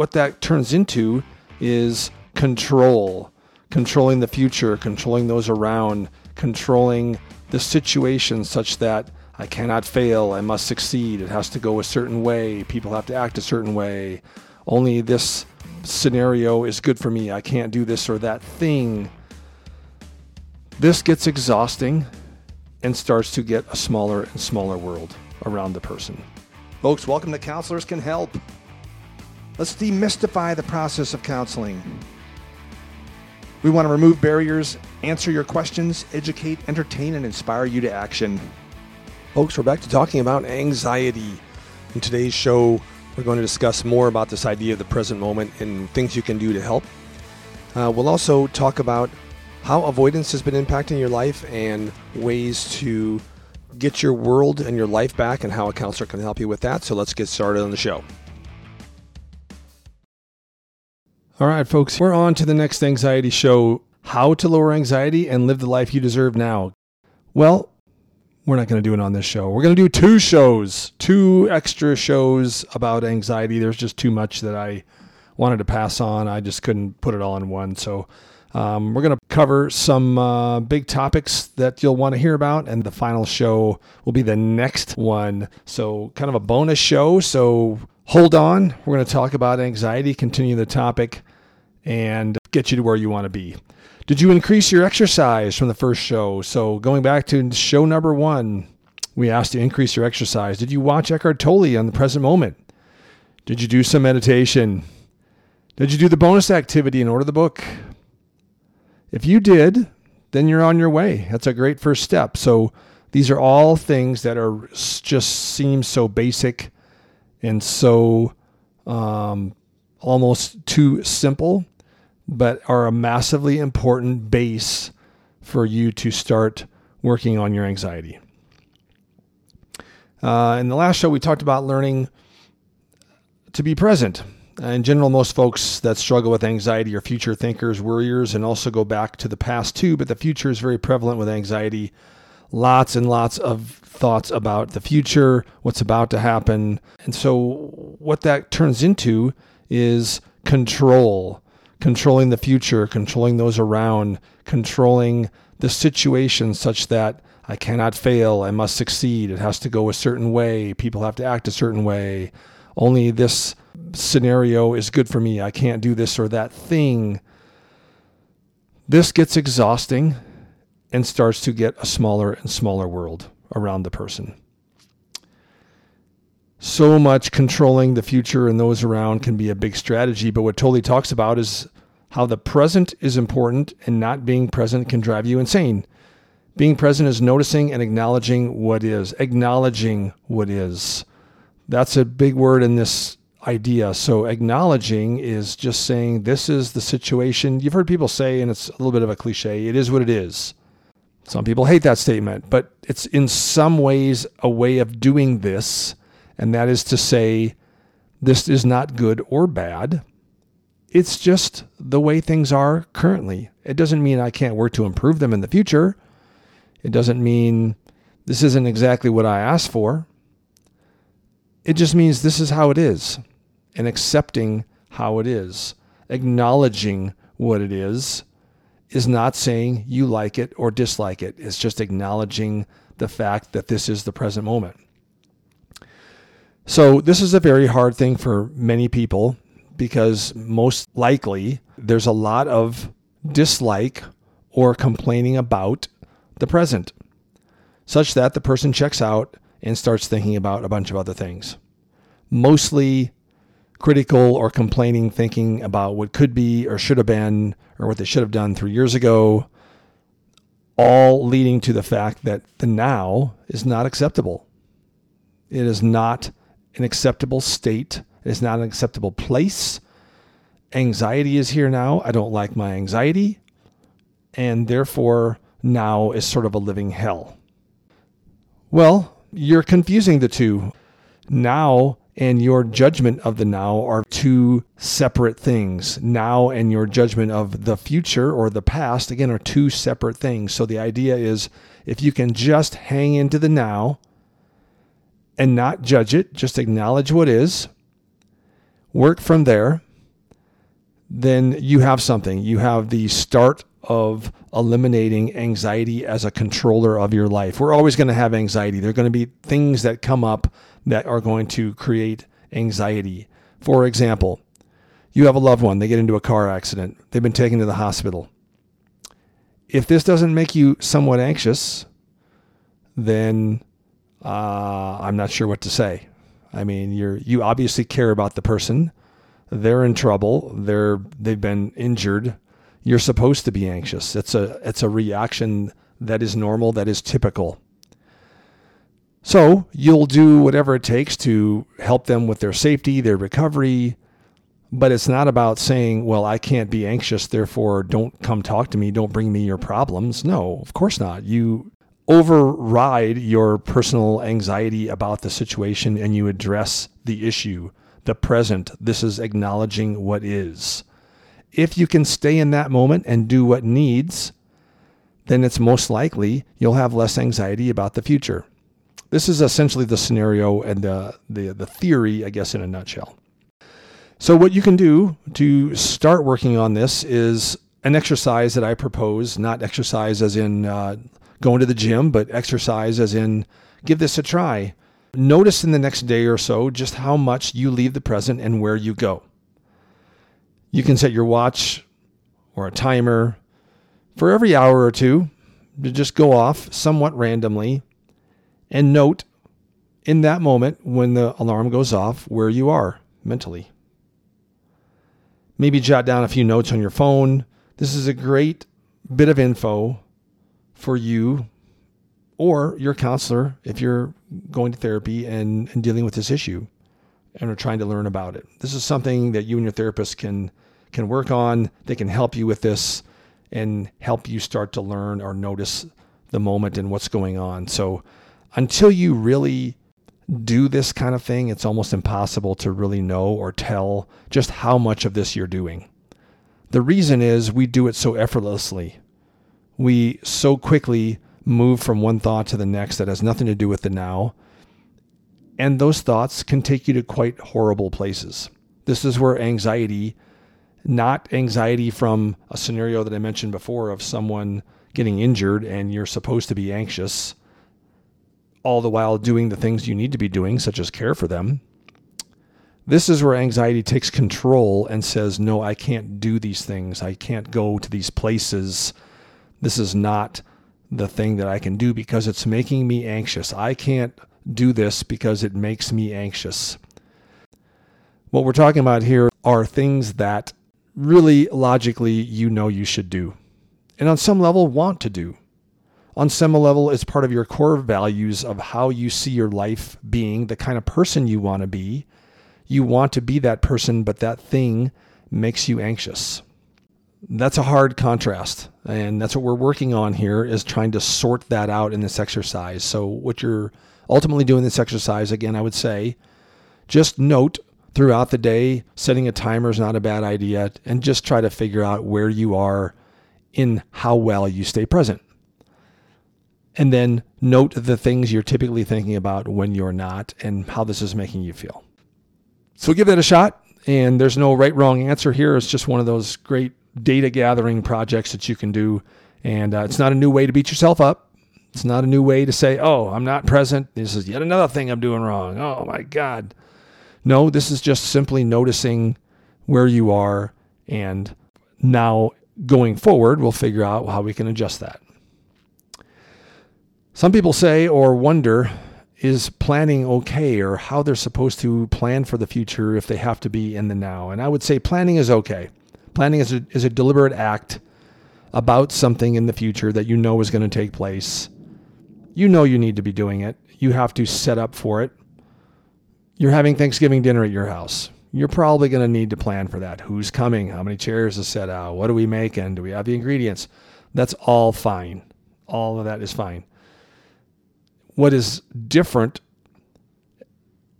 what that turns into is control, controlling the future, controlling those around, controlling the situation such that I cannot fail, I must succeed, it has to go a certain way, people have to act a certain way. Only this scenario is good for me, I can't do this or that thing. This gets exhausting and starts to get a smaller and smaller world around the person. Folks, welcome to Counselors Can Help. Let's demystify the process of counseling. We want to remove barriers, answer your questions, educate, entertain, and inspire you to action. Folks, we're back to talking about anxiety. In today's show, we're going to discuss more about this idea of the present moment and things you can do to help. Uh, we'll also talk about how avoidance has been impacting your life and ways to get your world and your life back and how a counselor can help you with that. So let's get started on the show. All right, folks, we're on to the next anxiety show How to Lower Anxiety and Live the Life You Deserve Now. Well, we're not going to do it on this show. We're going to do two shows, two extra shows about anxiety. There's just too much that I wanted to pass on. I just couldn't put it all in one. So, um, we're going to cover some uh, big topics that you'll want to hear about, and the final show will be the next one. So, kind of a bonus show. So, hold on. We're going to talk about anxiety, continue the topic, and get you to where you want to be. Did you increase your exercise from the first show? So, going back to show number one, we asked to increase your exercise. Did you watch Eckhart Tolle on the present moment? Did you do some meditation? Did you do the bonus activity and order the book? If you did, then you're on your way. That's a great first step. So these are all things that are just seem so basic and so um, almost too simple, but are a massively important base for you to start working on your anxiety. Uh, in the last show, we talked about learning to be present. In general, most folks that struggle with anxiety are future thinkers, worriers, and also go back to the past too, but the future is very prevalent with anxiety. Lots and lots of thoughts about the future, what's about to happen. And so, what that turns into is control, controlling the future, controlling those around, controlling the situation such that I cannot fail, I must succeed, it has to go a certain way, people have to act a certain way. Only this scenario is good for me. I can't do this or that thing. This gets exhausting and starts to get a smaller and smaller world around the person. So much controlling the future and those around can be a big strategy, but what Tolle talks about is how the present is important and not being present can drive you insane. Being present is noticing and acknowledging what is, acknowledging what is. That's a big word in this idea. So acknowledging is just saying this is the situation. You've heard people say, and it's a little bit of a cliche, it is what it is. Some people hate that statement, but it's in some ways a way of doing this, and that is to say, this is not good or bad. It's just the way things are currently. It doesn't mean I can't work to improve them in the future. It doesn't mean this isn't exactly what I asked for. It just means this is how it is and accepting how it is, acknowledging what it is, is not saying you like it or dislike it. It's just acknowledging the fact that this is the present moment. So, this is a very hard thing for many people because most likely there's a lot of dislike or complaining about the present, such that the person checks out and starts thinking about a bunch of other things. Mostly critical or complaining thinking about what could be or should have been or what they should have done three years ago, all leading to the fact that the now is not acceptable. It is not an acceptable state. It is not an acceptable place. Anxiety is here now. I don't like my anxiety. And therefore, now is sort of a living hell. Well, you're confusing the two. Now and your judgment of the now are two separate things. Now and your judgment of the future or the past, again, are two separate things. So the idea is if you can just hang into the now and not judge it, just acknowledge what is, work from there, then you have something. You have the start of eliminating anxiety as a controller of your life. We're always going to have anxiety. There are going to be things that come up that are going to create anxiety. For example, you have a loved one, they get into a car accident, they've been taken to the hospital. If this doesn't make you somewhat anxious, then uh, I'm not sure what to say. I mean, you're you obviously care about the person. They're in trouble. They're they've been injured. You're supposed to be anxious. It's a it's a reaction that is normal, that is typical. So you'll do whatever it takes to help them with their safety, their recovery. But it's not about saying, well, I can't be anxious, therefore don't come talk to me, don't bring me your problems. No, of course not. You override your personal anxiety about the situation and you address the issue, the present. This is acknowledging what is. If you can stay in that moment and do what needs, then it's most likely you'll have less anxiety about the future. This is essentially the scenario and the, the, the theory, I guess, in a nutshell. So, what you can do to start working on this is an exercise that I propose, not exercise as in uh, going to the gym, but exercise as in give this a try. Notice in the next day or so just how much you leave the present and where you go. You can set your watch or a timer for every hour or two to just go off somewhat randomly and note in that moment when the alarm goes off where you are mentally. Maybe jot down a few notes on your phone. This is a great bit of info for you or your counselor if you're going to therapy and, and dealing with this issue and are trying to learn about it. This is something that you and your therapist can can work on. They can help you with this and help you start to learn or notice the moment and what's going on. So until you really do this kind of thing, it's almost impossible to really know or tell just how much of this you're doing. The reason is we do it so effortlessly. We so quickly move from one thought to the next that has nothing to do with the now. And those thoughts can take you to quite horrible places. This is where anxiety, not anxiety from a scenario that I mentioned before of someone getting injured and you're supposed to be anxious, all the while doing the things you need to be doing, such as care for them. This is where anxiety takes control and says, No, I can't do these things. I can't go to these places. This is not the thing that I can do because it's making me anxious. I can't do this because it makes me anxious. What we're talking about here are things that really logically you know you should do, and on some level want to do on some level it's part of your core values of how you see your life being, the kind of person you want to be. You want to be that person, but that thing makes you anxious. That's a hard contrast. And that's what we're working on here is trying to sort that out in this exercise. So what you're ultimately doing this exercise, again, I would say, just note throughout the day, setting a timer is not a bad idea, and just try to figure out where you are in how well you stay present and then note the things you're typically thinking about when you're not and how this is making you feel. So give that a shot. And there's no right wrong answer here. It's just one of those great data gathering projects that you can do. And uh, it's not a new way to beat yourself up. It's not a new way to say, oh, I'm not present. This is yet another thing I'm doing wrong. Oh my God. No, this is just simply noticing where you are. And now going forward, we'll figure out how we can adjust that. Some people say or wonder is planning okay or how they're supposed to plan for the future if they have to be in the now. And I would say planning is okay. Planning is a, is a deliberate act about something in the future that you know is going to take place. You know you need to be doing it. You have to set up for it. You're having Thanksgiving dinner at your house. You're probably going to need to plan for that. Who's coming? How many chairs to set out? What are we making? Do we have the ingredients? That's all fine. All of that is fine. What is different,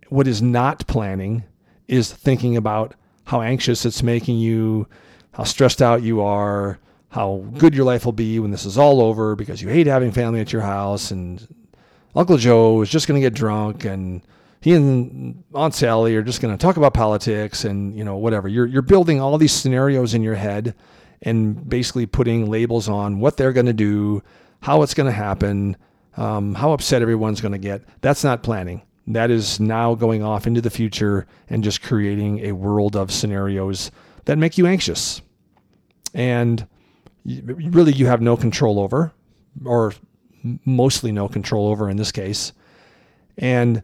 what is not planning, is thinking about how anxious it's making you, how stressed out you are, how good your life will be when this is all over because you hate having family at your house and Uncle Joe is just going to get drunk and he and Aunt Sally are just going to talk about politics and you know whatever. You're you're building all these scenarios in your head and basically putting labels on what they're going to do, how it's going to happen, um, how upset everyone's going to get. That's not planning. That is now going off into the future and just creating a world of scenarios that make you anxious. And really, you have no control over, or mostly no control over in this case. And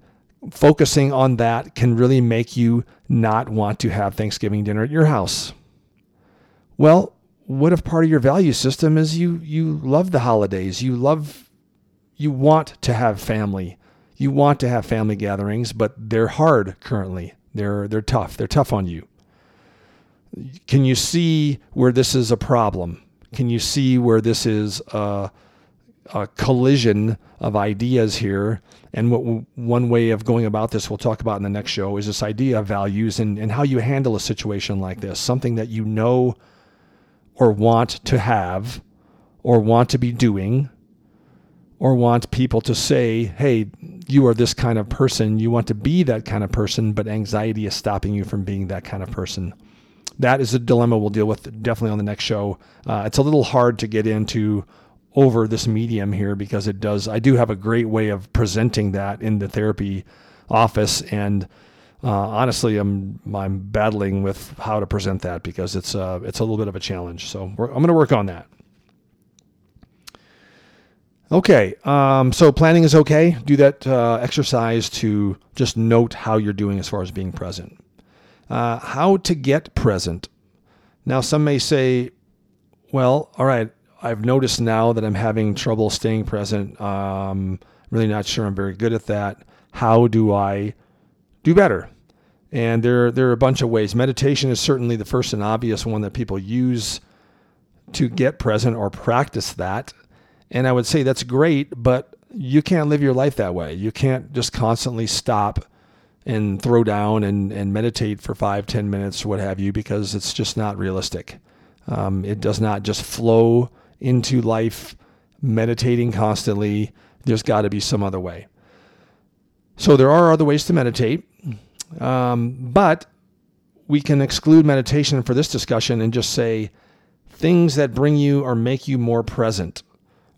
focusing on that can really make you not want to have Thanksgiving dinner at your house. Well, what if part of your value system is you you love the holidays, you love you want to have family. You want to have family gatherings, but they're hard currently. They're they're tough. They're tough on you. Can you see where this is a problem? Can you see where this is a, a collision of ideas here? And what one way of going about this, we'll talk about in the next show, is this idea of values and, and how you handle a situation like this. Something that you know or want to have or want to be doing or want people to say, hey, you are this kind of person. You want to be that kind of person, but anxiety is stopping you from being that kind of person. That is a dilemma we'll deal with definitely on the next show. Uh, it's a little hard to get into over this medium here because it does. I do have a great way of presenting that in the therapy office, and uh, honestly, I'm I'm battling with how to present that because it's uh, it's a little bit of a challenge. So I'm going to work on that. Okay, um, so planning is okay. Do that uh, exercise to just note how you're doing as far as being present. Uh, how to get present. Now, some may say, well, all right, I've noticed now that I'm having trouble staying present. Um, really not sure I'm very good at that. How do I do better? And there, there are a bunch of ways. Meditation is certainly the first and obvious one that people use to get present or practice that. And I would say that's great, but you can't live your life that way. You can't just constantly stop and throw down and, and meditate for five, ten minutes, what have you, because it's just not realistic. Um, it does not just flow into life meditating constantly. There's got to be some other way. So there are other ways to meditate, um, but we can exclude meditation for this discussion and just say things that bring you or make you more present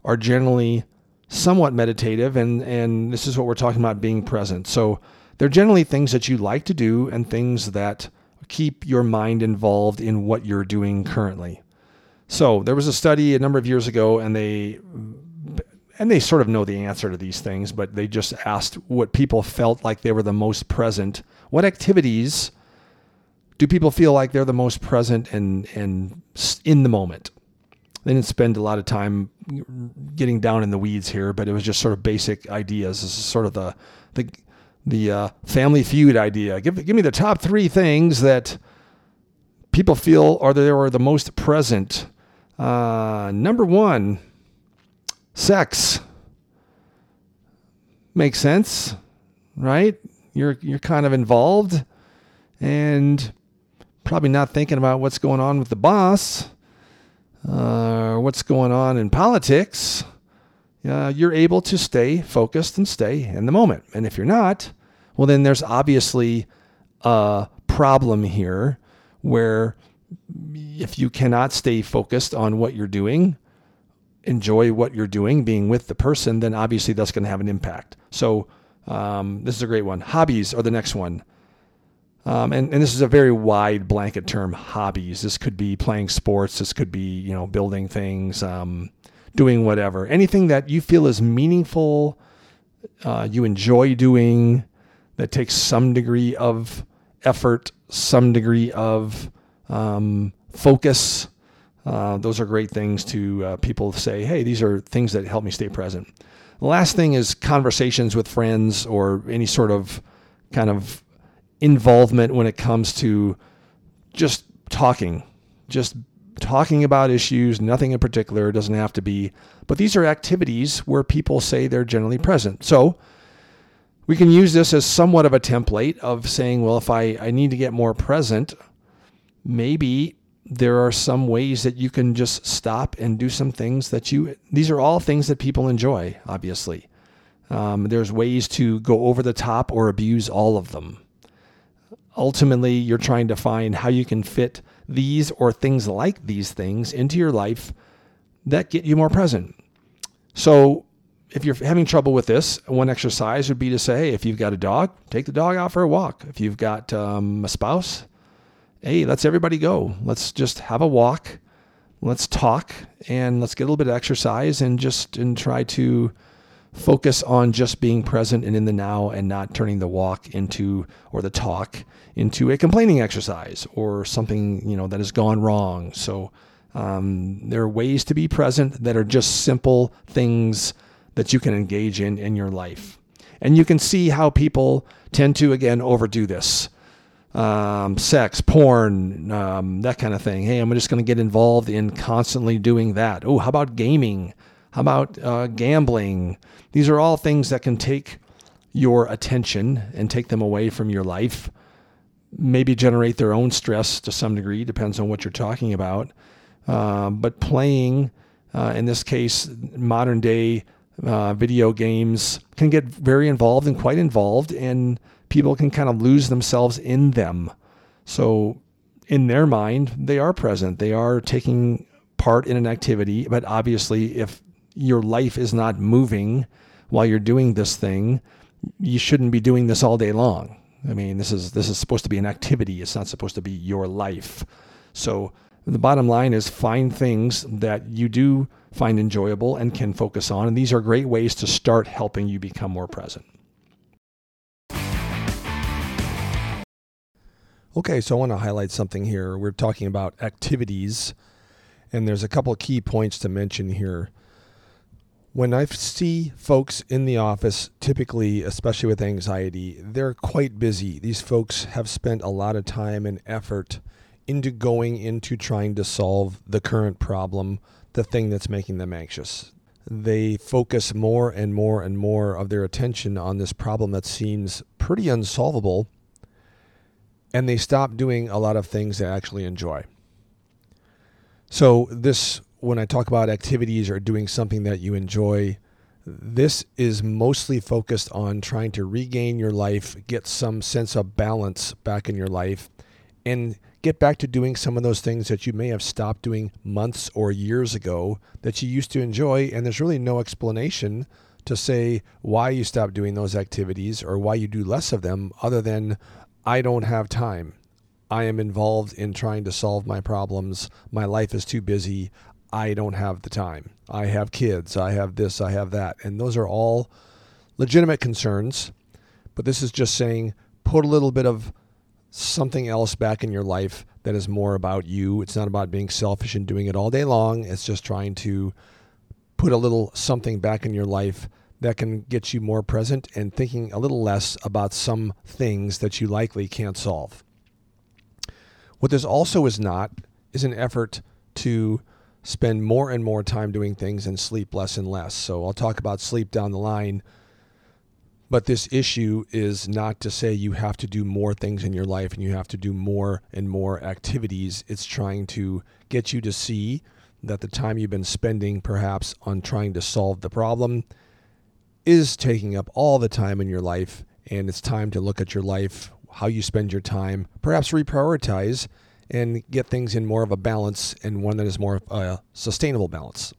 are generally somewhat meditative, and, and this is what we're talking about being present. So they're generally things that you like to do and things that keep your mind involved in what you're doing currently. So there was a study a number of years ago, and they and they sort of know the answer to these things, but they just asked what people felt like they were the most present. What activities do people feel like they're the most present and and in the moment? They didn't spend a lot of time getting down in the weeds here, but it was just sort of basic ideas. This is sort of the the the uh, Family Feud idea. Give give me the top three things that people feel are they are the most present. Uh, number one, sex. Makes sense, right? You're you're kind of involved, and probably not thinking about what's going on with the boss uh, what's going on in politics, uh, you're able to stay focused and stay in the moment. And if you're not, well, then there's obviously a problem here where if you cannot stay focused on what you're doing, enjoy what you're doing, being with the person, then obviously that's going to have an impact. So, um, this is a great one. Hobbies are the next one. Um, and, and this is a very wide blanket term, hobbies. This could be playing sports. This could be, you know, building things, um, doing whatever. Anything that you feel is meaningful, uh, you enjoy doing, that takes some degree of effort, some degree of um, focus. Uh, those are great things to uh, people say, hey, these are things that help me stay present. The last thing is conversations with friends or any sort of kind of involvement when it comes to just talking, just talking about issues, nothing in particular, doesn't have to be. But these are activities where people say they're generally present. So we can use this as somewhat of a template of saying, well, if I, I need to get more present, maybe there are some ways that you can just stop and do some things that you, these are all things that people enjoy, obviously. Um, there's ways to go over the top or abuse all of them. Ultimately, you're trying to find how you can fit these or things like these things into your life that get you more present. So, if you're having trouble with this, one exercise would be to say, if you've got a dog, take the dog out for a walk. If you've got um, a spouse, hey, let's everybody go. Let's just have a walk. Let's talk and let's get a little bit of exercise and just and try to focus on just being present and in the now and not turning the walk into or the talk into a complaining exercise or something you know that has gone wrong. So um, there are ways to be present that are just simple things that you can engage in in your life. And you can see how people tend to again overdo this. Um, sex porn um, that kind of thing. Hey i'm just going to get involved in constantly doing that. Oh how about gaming how about uh, gambling? These are all things that can take your attention and take them away from your life. Maybe generate their own stress to some degree, depends on what you're talking about. Uh, but playing, uh, in this case, modern day uh, video games can get very involved and quite involved, and people can kind of lose themselves in them. So, in their mind, they are present. They are taking part in an activity, but obviously, if your life is not moving while you're doing this thing, you shouldn't be doing this all day long. I mean, this is this is supposed to be an activity. It's not supposed to be your life. So the bottom line is find things that you do find enjoyable and can focus on. And these are great ways to start helping you become more present. Okay, so I want to highlight something here. We're talking about activities, and there's a couple of key points to mention here when I see folks in the office, typically, especially with anxiety, they're quite busy. These folks have spent a lot of time and effort into going into trying to solve the current problem, the thing that's making them anxious. They focus more and more and more of their attention on this problem that seems pretty unsolvable, and they stop doing a lot of things they actually enjoy. So, this when I talk about activities or doing something that you enjoy, this is mostly focused on trying to regain your life, get some sense of balance back in your life, and get back to doing some of those things that you may have stopped doing months or years ago that you used to enjoy. And there's really no explanation to say why you stopped doing those activities or why you do less of them other than I don't have time. I am involved in trying to solve my problems. My life is too busy. I don't have the time. I have kids. I have this. I have that. And those are all legitimate concerns. But this is just saying put a little bit of something else back in your life that is more about you. It's not about being selfish and doing it all day long. It's just trying to put a little something back in your life that can get you more present and thinking a little less about some things that you likely can't solve. What this also is not is an effort to spend more and more time doing things and sleep less and less. So I'll talk about sleep down the line. But this issue is not to say you have to do more things in your life and you have to do more and more activities. It's trying to get you to see that the time you've been spending perhaps on trying to solve the problem is taking up all the time in your life. And it's time to look at your life, how you spend your time, perhaps reprioritize and get things in more of a balance and one that is more uh, sustainable balance.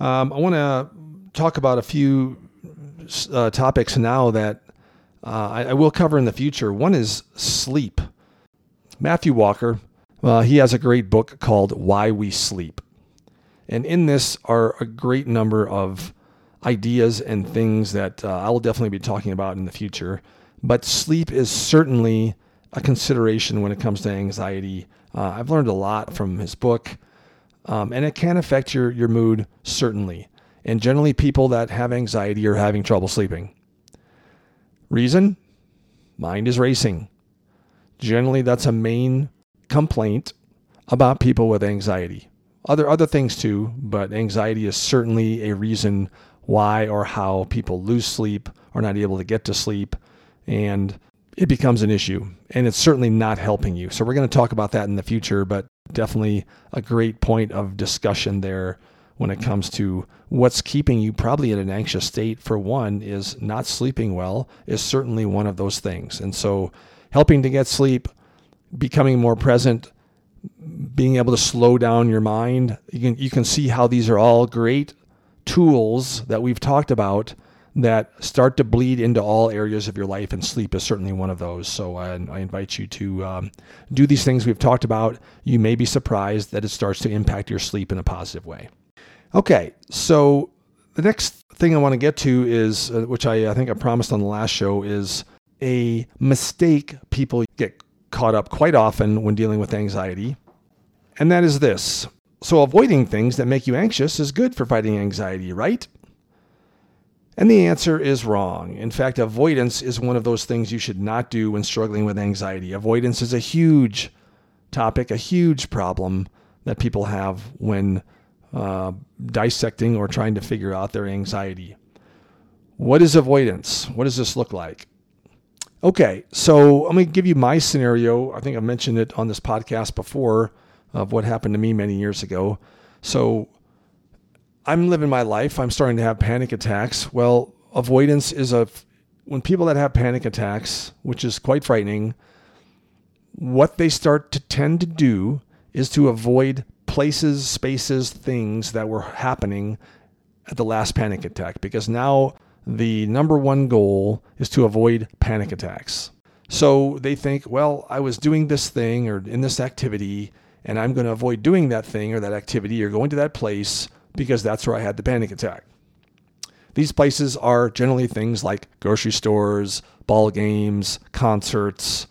Um, I want to talk about a few uh, topics now that uh, I, I, will cover in the future. One is sleep. Matthew Walker, uh, he has a great book called Why We Sleep. And in this are a great number of ideas and things that uh, I'll definitely be talking about in the future. But sleep is certainly a consideration when it comes to anxiety. Uh, I've learned a lot from his book, um, and it can affect your, your mood, certainly. And generally, people that have anxiety are having trouble sleeping. Reason? Mind is racing. Generally, that's a main complaint about people with anxiety. Other other things too, but anxiety is certainly a reason why or how people lose sleep, are not able to get to sleep, and it becomes an issue. And it's certainly not helping you. So we're going to talk about that in the future, but definitely a great point of discussion there when it comes to what's keeping you probably in an anxious state for one is not sleeping well is certainly one of those things and so helping to get sleep becoming more present being able to slow down your mind you can you can see how these are all great tools that we've talked about that start to bleed into all areas of your life, and sleep is certainly one of those. So I, I invite you to um, do these things we've talked about. You may be surprised that it starts to impact your sleep in a positive way. Okay, so the next thing I want to get to is, uh, which I, I think I promised on the last show, is a mistake people get caught up quite often when dealing with anxiety. And that is this. So, avoiding things that make you anxious is good for fighting anxiety, right? And the answer is wrong. In fact, avoidance is one of those things you should not do when struggling with anxiety. Avoidance is a huge topic, a huge problem that people have when uh, dissecting or trying to figure out their anxiety. What is avoidance? What does this look like? Okay, so going to give you my scenario. I think I mentioned it on this podcast before of what happened to me many years ago. So I'm living my life. I'm starting to have panic attacks. Well, avoidance is a when people that have panic attacks, which is quite frightening, what they start to tend to do is to avoid places, spaces, things that were happening at the last panic attack because now the number one goal is to avoid panic attacks. So they think, well, I was doing this thing or in this activity, and I'm going to avoid doing that thing or that activity or going to that place because that's where I had the panic attack. These places are generally things like grocery stores, ball games, concerts,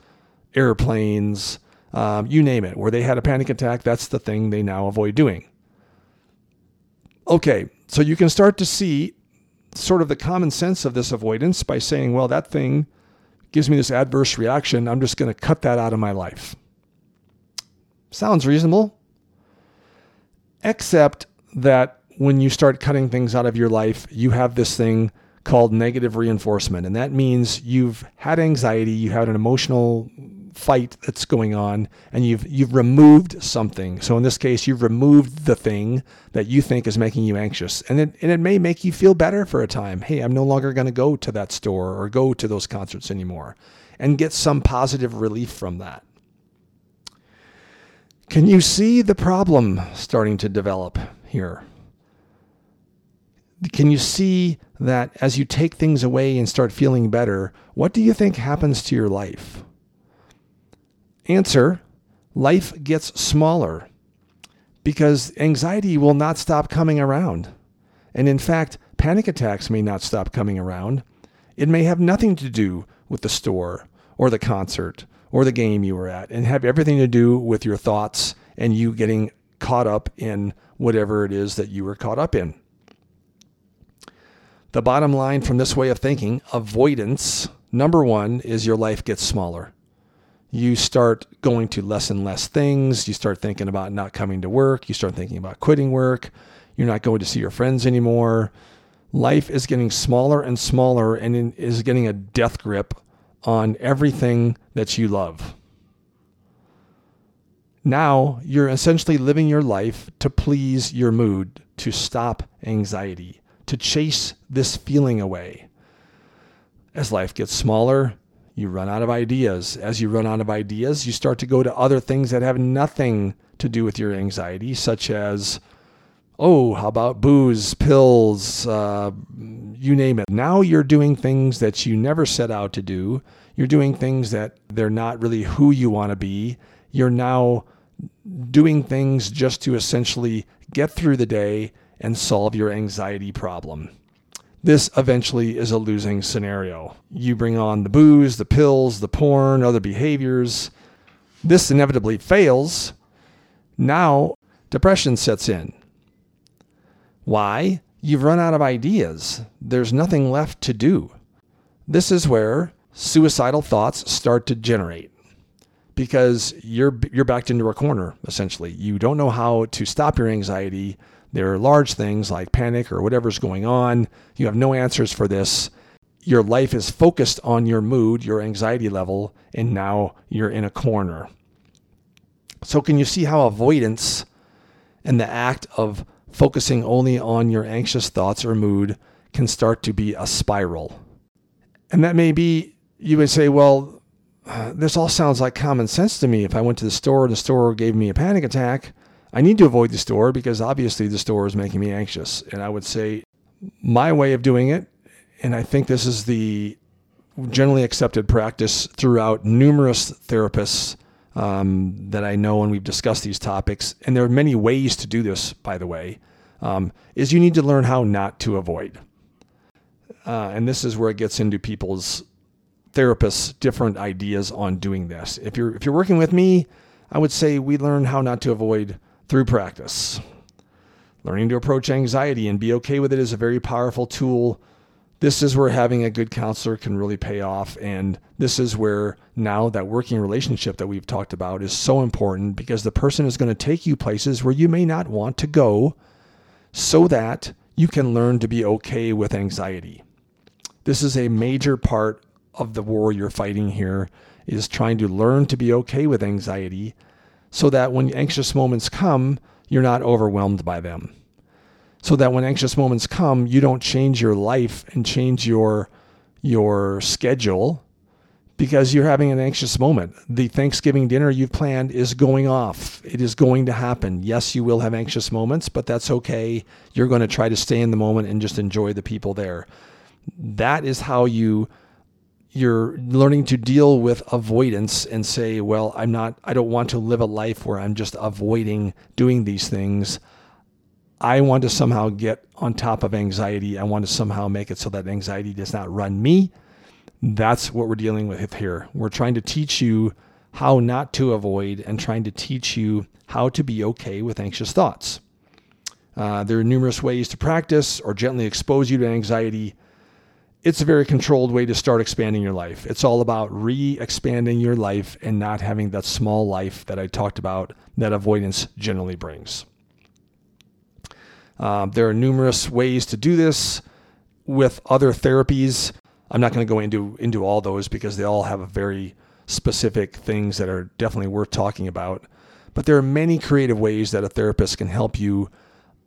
airplanes, um, you name it. Where they had a panic attack, that's the thing they now avoid doing. Okay, so you can start to see sort of the common sense of this avoidance by saying, well, that thing gives me this adverse reaction. I'm just going to cut that out of my life. Sounds reasonable. Except that when you start cutting things out of your life, you have this thing called negative reinforcement. And that means you've had anxiety, you had an emotional fight that's going on, and you've you've removed something. So in this case, you've removed the thing that you think is making you anxious. And it, and it may make you feel better for a time. Hey, I'm no longer going to go to that store or go to those concerts anymore and get some positive relief from that. Can you see the problem starting to develop? Here. Can you see that as you take things away and start feeling better, what do you think happens to your life? Answer Life gets smaller because anxiety will not stop coming around. And in fact, panic attacks may not stop coming around. It may have nothing to do with the store or the concert or the game you were at and have everything to do with your thoughts and you getting caught up in whatever it is that you were caught up in. The bottom line from this way of thinking avoidance, number one, is your life gets smaller. You start going to less and less things. You start thinking about not coming to work. You start thinking about quitting work. You're not going to see your friends anymore. Life is getting smaller and smaller and is getting a death grip on everything that you love. Now you're essentially living your life to please your mood, to stop anxiety, to chase this feeling away. As life gets smaller, you run out of ideas. As you run out of ideas, you start to go to other things that have nothing to do with your anxiety, such as, oh, how about booze, pills, uh, you name it. Now you're doing things that you never set out to do. You're doing things that they're not really who you want to be. You're now doing things just to essentially get through the day and solve your anxiety problem. This eventually is a losing scenario. You bring on the booze, the pills, the porn, other behaviors. This inevitably fails. Now, depression sets in. Why? You've run out of ideas. There's nothing left to do. This is where suicidal thoughts start to generate because you're you're backed into a corner essentially. You don't know how to stop your anxiety. There are large things like panic or whatever's going on. You have no answers for this. Your life is focused on your mood, your anxiety level, and now you're in a corner. So can you see how avoidance and the act of focusing only on your anxious thoughts or mood can start to be a spiral. And that may be, you would say, well, uh, this all sounds like common sense to me. If I went to the store and the store gave me a panic attack, I need to avoid the store because obviously the store is making me anxious. And I would say my way of doing it, and I think this is the generally accepted practice throughout numerous therapists um, that I know, and we've discussed these topics. And there are many ways to do this, by the way, um, is you need to learn how not to avoid. Uh, and this is where it gets into people's therapists' different ideas on doing this. If you're if you're working with me, I would say we learn how not to avoid through practice. Learning to approach anxiety and be okay with it is a very powerful tool. This is where having a good counselor can really pay off. And this is where now that working relationship that we've talked about is so important because the person is going to take you places where you may not want to go so that you can learn to be okay with anxiety. This is a major part of the war you're fighting here is trying to learn to be okay with anxiety so that when anxious moments come, you're not overwhelmed by them. So that when anxious moments come, you don't change your life and change your your schedule because you're having an anxious moment. The Thanksgiving dinner you've planned is going off. It is going to happen. Yes, you will have anxious moments, but that's okay. You're going to try to stay in the moment and just enjoy the people there. That is how you you're learning to deal with avoidance and say, well, I'm not, I don't want to live a life where I'm just avoiding doing these things. I want to somehow get on top of anxiety. I want to somehow make it so that anxiety does not run me. That's what we're dealing with here. We're trying to teach you how not to avoid and trying to teach you how to be okay with anxious thoughts. Uh, there are numerous ways to practice or gently expose you to anxiety it's a very controlled way to start expanding your life. It's all about re expanding your life and not having that small life that I talked about that avoidance generally brings. Um, there are numerous ways to do this with other therapies. I'm not going to go into, into all those because they all have very specific things that are definitely worth talking about. But there are many creative ways that a therapist can help you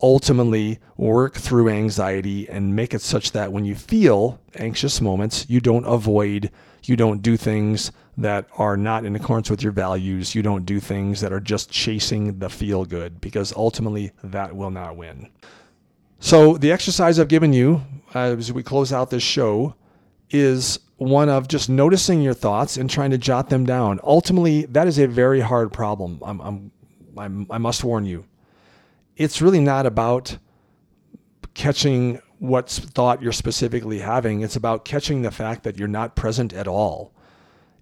ultimately work through anxiety and make it such that when you feel anxious moments, you don't avoid, you don't do things that are not in accordance with your values, you don't do things that are just chasing the feel good, because ultimately that will not win. So, the exercise I've given you uh, as we close out this show is one of just noticing your thoughts and trying to jot them down. Ultimately, that is a very hard problem. I'm, I'm, I'm, i must warn you it's really not about catching what thought you're specifically having. It's about catching the fact that you're not present at all.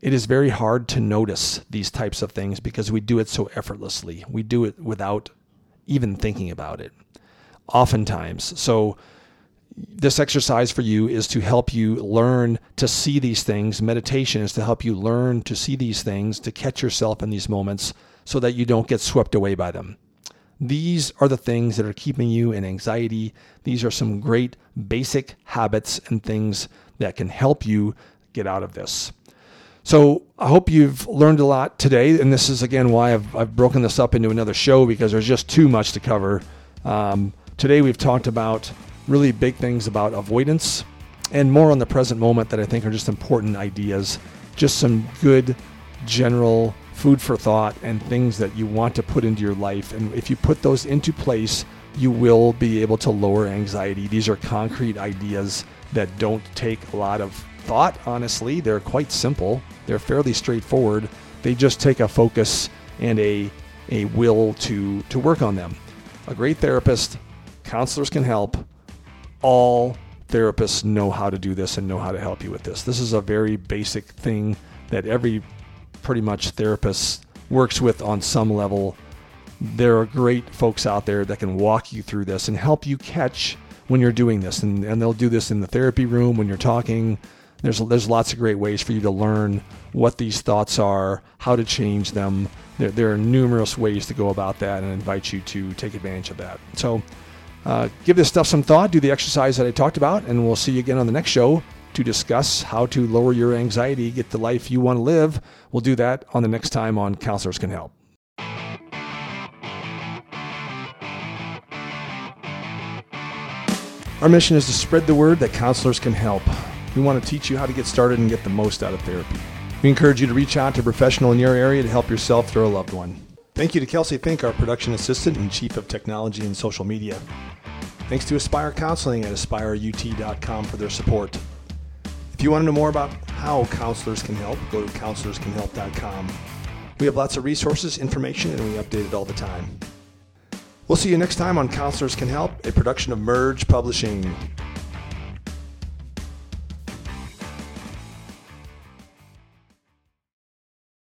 It is very hard to notice these types of things because we do it so effortlessly. We do it without even thinking about it, oftentimes. So, this exercise for you is to help you learn to see these things. Meditation is to help you learn to see these things, to catch yourself in these moments so that you don't get swept away by them. These are the things that are keeping you in anxiety. These are some great basic habits and things that can help you get out of this. So I hope you've learned a lot today. And this is, again, why I've, I've broken this up into another show because there's just too much to cover. Um, today we've talked about really big things about avoidance and more on the present moment that I think are just important ideas. Just some good general food for thought and things that you want to put into your life. And if you put those into place, you will be able to lower anxiety. These are concrete ideas that don't take a lot of thought, honestly. They're quite simple, they're fairly straightforward. They just take a focus and a, a will to, to work on them. A great therapist, counselors can help. All therapists know how to do this and know how to help you with this. This is a very basic thing that every pretty much therapists works with on some level. There are great folks out there that can walk you through this and help you catch when you're doing this. And, and they'll do this in the therapy room when you're talking. There's, there's lots of great ways for you to learn what these thoughts are, how to change them. There, there are numerous ways to go about that and I invite you to take advantage of that. So uh, give this stuff some thought, do the exercise that I talked about, and we'll see you again on the next show to discuss how to lower your anxiety, get the life you want to live. We'll do that on the next time on Counselors Can Help. Our mission is to spread the word that counselors can help. We want to teach you how to get started and get the most out of therapy. We encourage you to reach out to a professional in your area to help yourself or a loved one. Thank you to Kelsey Fink, our production assistant and chief of technology and social media. Thanks to Aspire Counseling at aspireut.com for their support. If you want to know more about how counselors can help, go to counselorscanhelp.com. We have lots of resources, information, and we update it all the time. We'll see you next time on Counselors Can Help, a production of Merge Publishing.